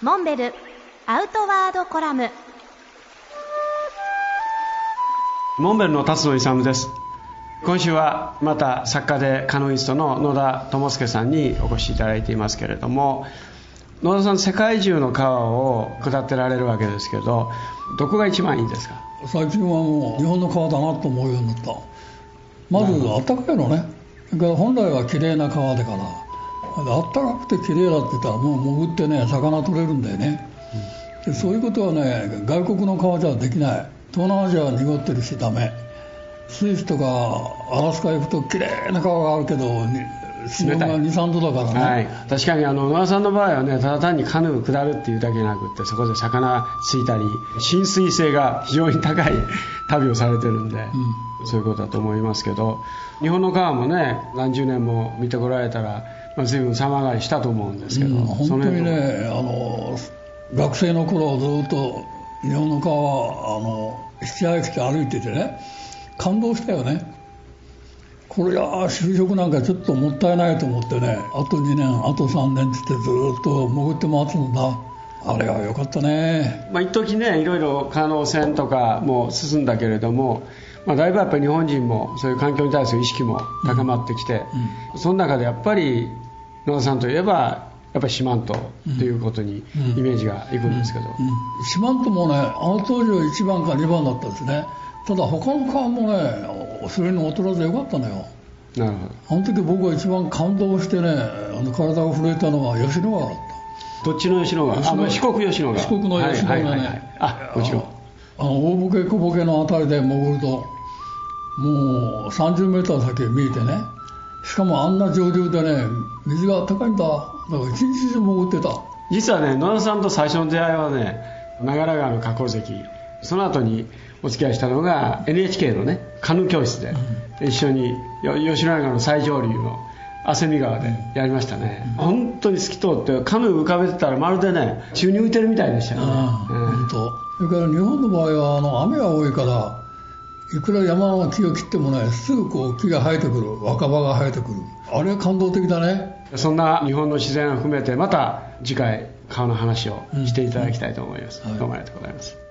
モンベルアウトワードコラム。モンベルの辰野勇です。今週はまた作家でカノイストの野田智介さんにお越しいただいていますけれども野田さん世界中の川を下ってられるわけですけどどこが一番いいですか？最近はもう日本の川だなと思うようになった。まずあったかいのね。それから本来は綺麗な川だからあったかくて綺麗だって言ったらもう潜ってね魚取れるんだよね、でそういうことはね外国の川じゃできない。東南アジアは濁ってるしダメ。スイスとかアラスカ行くと綺麗な川があるけど水温が23度だからね、はい、確かにあの野田さんの場合はねただ単にカヌー下るっていうだけじゃなくってそこで魚ついたり浸水性が非常に高い旅をされてるんで、うん、そういうことだと思いますけど日本の川もね何十年も見てこられたら、まあ、随分様変わりしたと思うんですけど、うん、本当にねあの学生の頃ずっと日本の川はあの七早口歩いててね感動したよね。これは就職なんかちょっともったいないと思ってねあと2年あと3年ってってずっと潜って回つんだ。あれはよかったね。まあ一時ねいろいろ可能性とかも進んだけれども、まあ、だいぶやっぱり日本人もそういう環境に対する意識も高まってきて、うん。うん、その中でやっぱり野田さんといえばやっぱり四万十ということにイメージがいくんですけど、四万十もねあの当時は1番か2番だったですね。ただ他の川もねそれに劣らずよかったのよ。なるほど。あの時僕が一番感動してねあの体が震えたのは吉野川だった。どっちの吉野川？あ四国吉野川。四国の吉野川ね、はいはいはい、あもちろん。あの大ボケ小ボケの辺りで潜るともう30メーター先見えてね。しかもあんな上流でね水が高いんだ。だから一日中潜ってた。実はね野田さんと最初の出会いはね長良川の河口関その後にお付き合いしたのが NHK のねカヌー教室で、一緒に吉野川の最上流の汗見川でやりましたね、うん、本当に透き通ってカヌー浮かべてたらまるでね宙に浮いてるみたいでしたよね、本当。それから日本の場合はあの雨が多いからいくら山の木を切ってもねすぐこう木が生えてくる。若葉が生えてくる。あれは感動的だね。そんな日本の自然を含めてまた次回川の話をしていただきたいと思います、うん。はい、どうもありがとうございます